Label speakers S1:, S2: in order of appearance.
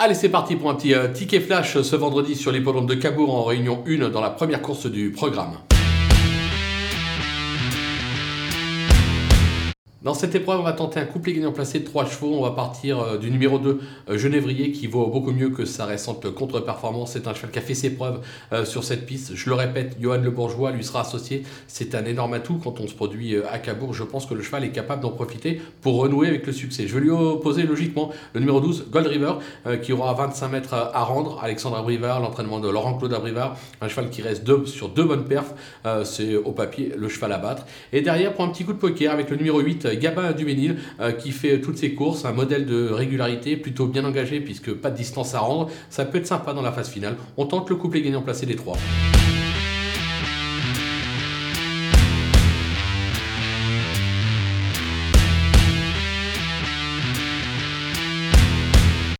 S1: Allez, c'est parti pour un petit euh, ticket flash ce vendredi sur l'hippodrome de Cabourg en réunion 1 dans la première course du programme. Dans cette épreuve, on va tenter un couplet gagnant placé de 3 chevaux. On va partir euh, du numéro 2, euh, Genévrier, qui vaut beaucoup mieux que sa récente contre-performance. C'est un cheval qui a fait ses preuves euh, sur cette piste. Je le répète, Johan Le Bourgeois lui sera associé. C'est un énorme atout quand on se produit à Cabourg. Je pense que le cheval est capable d'en profiter pour renouer avec le succès. Je vais lui opposer logiquement le numéro 12, Gold River, qui aura 25 mètres à rendre. Alexandre Abrivard, l'entraînement de Laurent-Claude Abrivard, un cheval qui reste sur deux bonnes perfs. C'est au papier le cheval à battre. Et derrière, pour un petit coup de poker avec le numéro 8, Gabin Duménil euh, qui fait toutes ses courses, un modèle de régularité plutôt bien engagé puisque pas de distance à rendre. Ça peut être sympa dans la phase finale. On tente le couplet gagnant placé des trois.